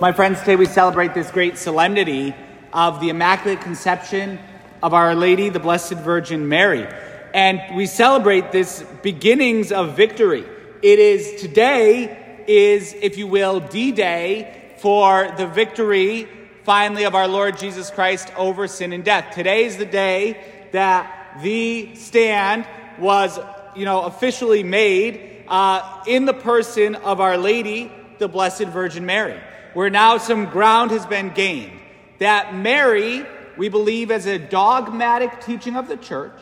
My friends, today we celebrate this great solemnity of the Immaculate Conception of Our Lady, the Blessed Virgin Mary. And we celebrate this beginnings of victory. It is today is, if you will, D-Day for the victory finally of our Lord Jesus Christ over sin and death. Today is the day that the stand was, you know, officially made uh, in the person of Our Lady, the Blessed Virgin Mary where now some ground has been gained. That Mary, we believe, as a dogmatic teaching of the church,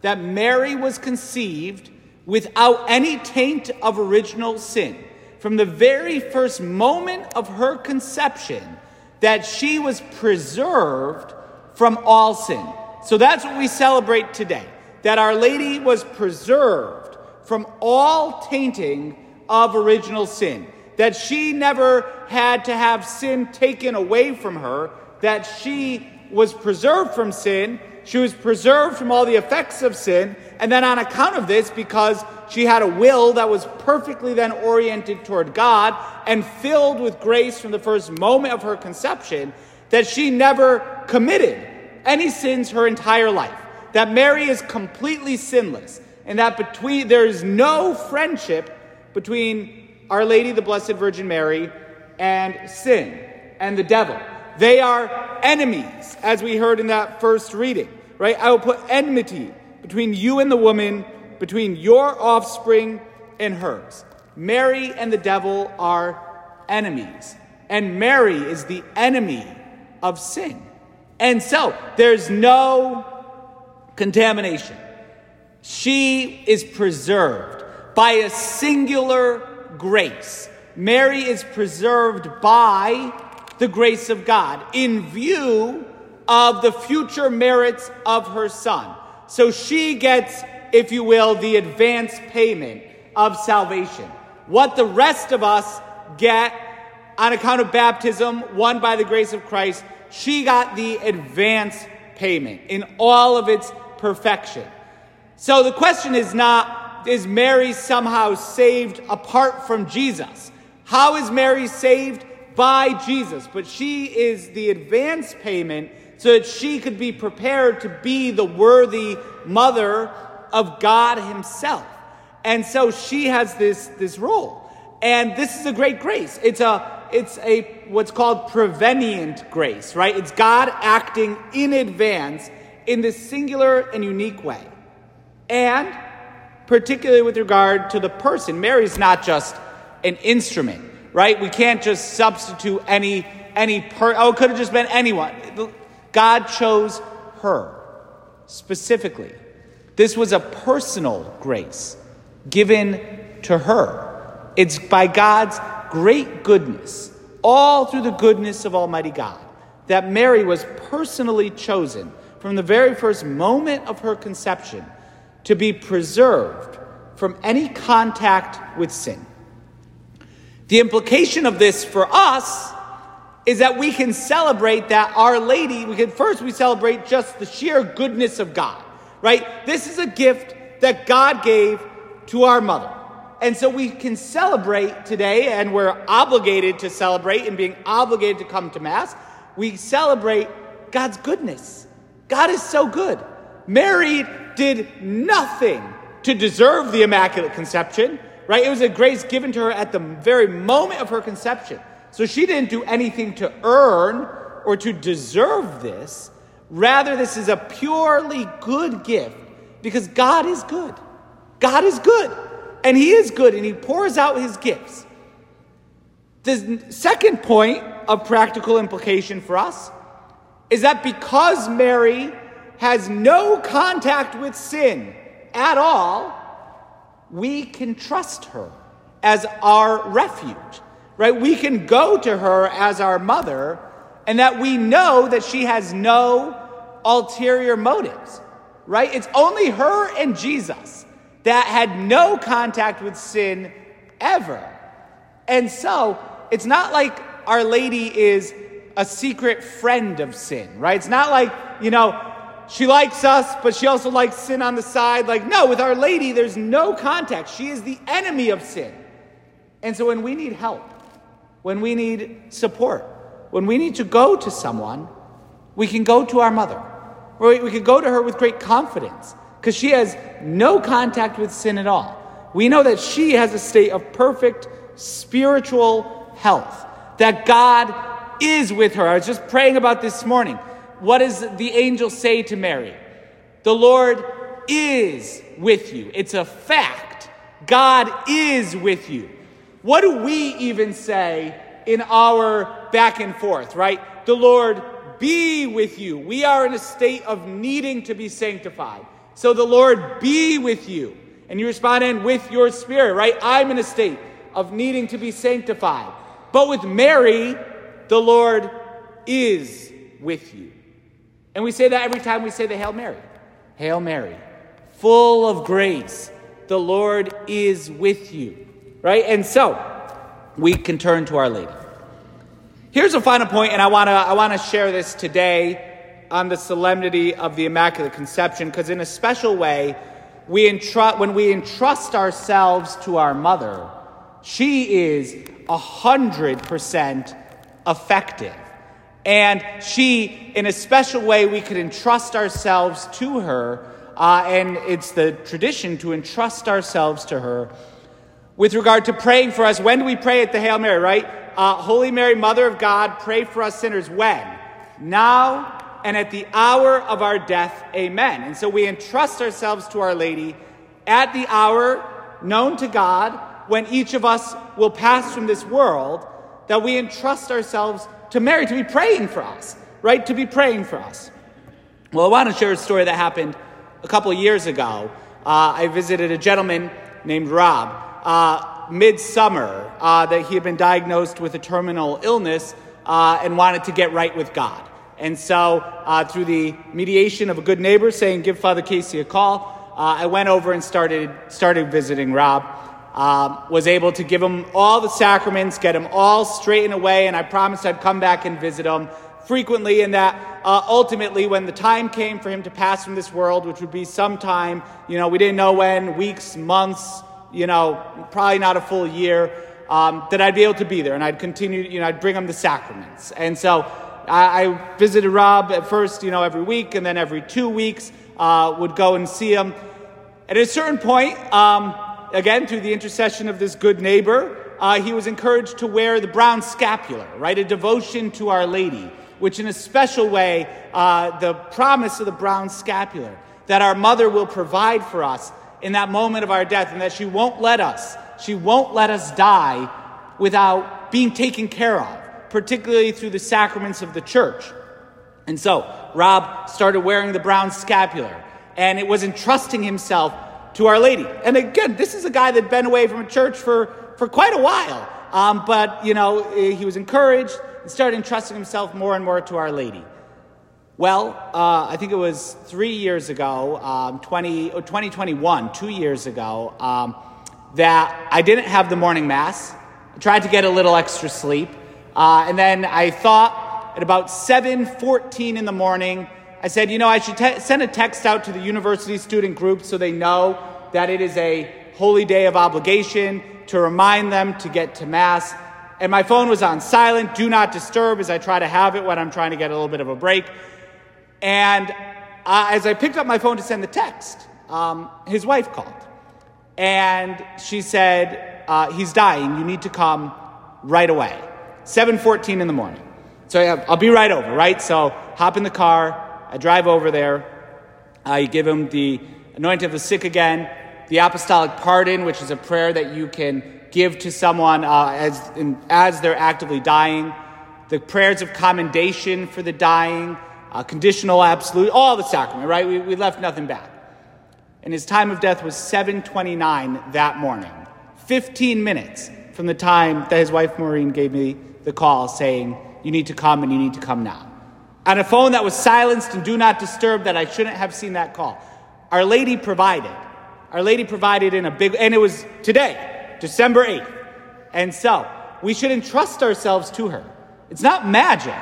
that Mary was conceived without any taint of original sin. From the very first moment of her conception, that she was preserved from all sin. So that's what we celebrate today. That Our Lady was preserved from all tainting of original sin that she never had to have sin taken away from her, that she was preserved from sin, she was preserved from all the effects of sin, and then on account of this, because she had a will that was perfectly then oriented toward God and filled with grace from the first moment of her conception, that she never committed any sins her entire life. That Mary is completely sinless, and that between there is no friendship between our Lady, the Blessed Virgin Mary, and sin and the devil. They are enemies, as we heard in that first reading, right? I will put enmity between you and the woman, between your offspring and hers. Mary and the devil are enemies, and Mary is the enemy of sin. And so there's no contamination. She is preserved by a singular grace. Mary is preserved by the grace of God in view of the future merits of her son. So she gets, if you will, the advance payment of salvation. What the rest of us get on account of baptism, won by the grace of Christ, she got the advance payment in all of its perfection. So the question is not is Mary somehow saved apart from Jesus? How is Mary saved? By Jesus. But she is the advance payment so that she could be prepared to be the worthy mother of God Himself. And so she has this, this role. And this is a great grace. It's a it's a what's called prevenient grace, right? It's God acting in advance in this singular and unique way. And particularly with regard to the person. Mary's not just an instrument, right? We can't just substitute any any per oh, it could have just been anyone. God chose her specifically. This was a personal grace given to her. It's by God's great goodness, all through the goodness of Almighty God, that Mary was personally chosen from the very first moment of her conception to be preserved from any contact with sin. The implication of this for us is that we can celebrate that Our Lady, we can first we celebrate just the sheer goodness of God, right? This is a gift that God gave to our mother. And so we can celebrate today, and we're obligated to celebrate and being obligated to come to Mass. We celebrate God's goodness. God is so good. Mary did nothing to deserve the Immaculate Conception, right? It was a grace given to her at the very moment of her conception. So she didn't do anything to earn or to deserve this. Rather, this is a purely good gift because God is good. God is good. And He is good and He pours out His gifts. The second point of practical implication for us is that because Mary has no contact with sin at all, we can trust her as our refuge, right? We can go to her as our mother, and that we know that she has no ulterior motives, right? It's only her and Jesus that had no contact with sin ever. And so it's not like Our Lady is a secret friend of sin, right? It's not like, you know, she likes us, but she also likes sin on the side. Like, no, with Our Lady, there's no contact. She is the enemy of sin. And so when we need help, when we need support, when we need to go to someone, we can go to our mother. Or we can go to her with great confidence because she has no contact with sin at all. We know that she has a state of perfect spiritual health, that God is with her. I was just praying about this morning. What does the angel say to Mary? The Lord is with you. It's a fact. God is with you. What do we even say in our back and forth, right? The Lord be with you. We are in a state of needing to be sanctified. So the Lord be with you. And you respond in with your spirit, right? I'm in a state of needing to be sanctified. But with Mary, the Lord is with you. And we say that every time we say the Hail Mary. Hail Mary, full of grace, the Lord is with you. Right? And so we can turn to Our Lady. Here's a final point, and I want to I want to share this today on the solemnity of the Immaculate Conception, because in a special way, we entrust when we entrust ourselves to our mother, she is a hundred percent effective. And she, in a special way, we could entrust ourselves to her, uh, and it's the tradition to entrust ourselves to her with regard to praying for us. When do we pray at the Hail Mary, right? uh, Holy Mary, Mother of God, pray for us sinners. When? Now and at the hour of our death. Amen. And so we entrust ourselves to Our Lady at the hour known to God when each of us will pass from this world, that we entrust ourselves to Mary to be praying for us, right? To be praying for us. Well, I want to share a story that happened a couple years ago. Uh, I visited a gentleman named Rob. Uh, midsummer uh, that he had been diagnosed with a terminal illness uh, and wanted to get right with God. And so, uh, through the mediation of a good neighbor saying, Give Father Casey a call, uh, I went over and started, started visiting Rob. Um, was able to give him all the sacraments, get him all straightened away, and I promised I'd come back and visit him frequently, and that uh, ultimately, when the time came for him to pass from this world, which would be sometime, you know, we didn't know when, weeks, months, you know, probably not a full year, um, that I'd be able to be there and I'd continue, you know, I'd bring him the sacraments. And so I, I visited Rob at first, you know, every week and then every two weeks uh, would go and see him. At a certain point, um, again, through the intercession of this good neighbor, uh, he was encouraged to wear the brown scapular, right? A devotion to Our Lady, which in a special way, uh, the promise of the brown scapular, that our mother will provide for us in that moment of our death and that she won't let us, she won't let us die without being taken care of, particularly through the sacraments of the church. And so, Rob started wearing the brown scapular, and it was entrusting himself to Our Lady. And again, this is a guy that'd been away from a church for, for quite a while. Um, but, you know, he was encouraged and started entrusting himself more and more to Our Lady. Well, uh, I think it was three years ago, um, 20, 2021, two years ago, um, that I didn't have the morning mass. I tried to get a little extra sleep. Uh, and then I thought at about 7.14 in the morning, I said, you know, I should send a text out to the university student group so they know that it is a holy day of obligation to remind them to get to mass. And my phone was on silent, do not disturb, as I try to have it when I'm trying to get a little bit of a break. And uh, as I picked up my phone to send the text, um, his wife called. And she said, uh, he's dying. You need to come right away. 7.14 in the morning. So I'll be right over, right? So hop in the car. I drive over there. I give him the anointing of the sick again, the apostolic pardon, which is a prayer that you can give to someone uh, as, in, as they're actively dying, the prayers of commendation for the dying, uh, conditional, absolute, all the sacrament, right? We, we left nothing back. And his time of death was 729 that morning, 15 minutes from the time that his wife Maureen gave me the call saying, You need to come and you need to come now. On a phone that was silenced and do not disturb, that I shouldn't have seen that call. Our Lady provided. Our Lady provided in a big, and it was today, December 8th. And so, we should entrust ourselves to her. It's not magic.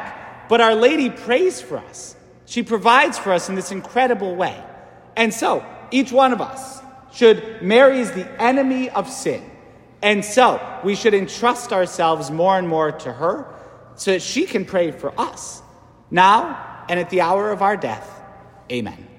But Our Lady prays for us. She provides for us in this incredible way. And so, each one of us should, Mary is the enemy of sin. And so we should entrust ourselves more and more to her so that she can pray for us now and at the hour of our death. Amen.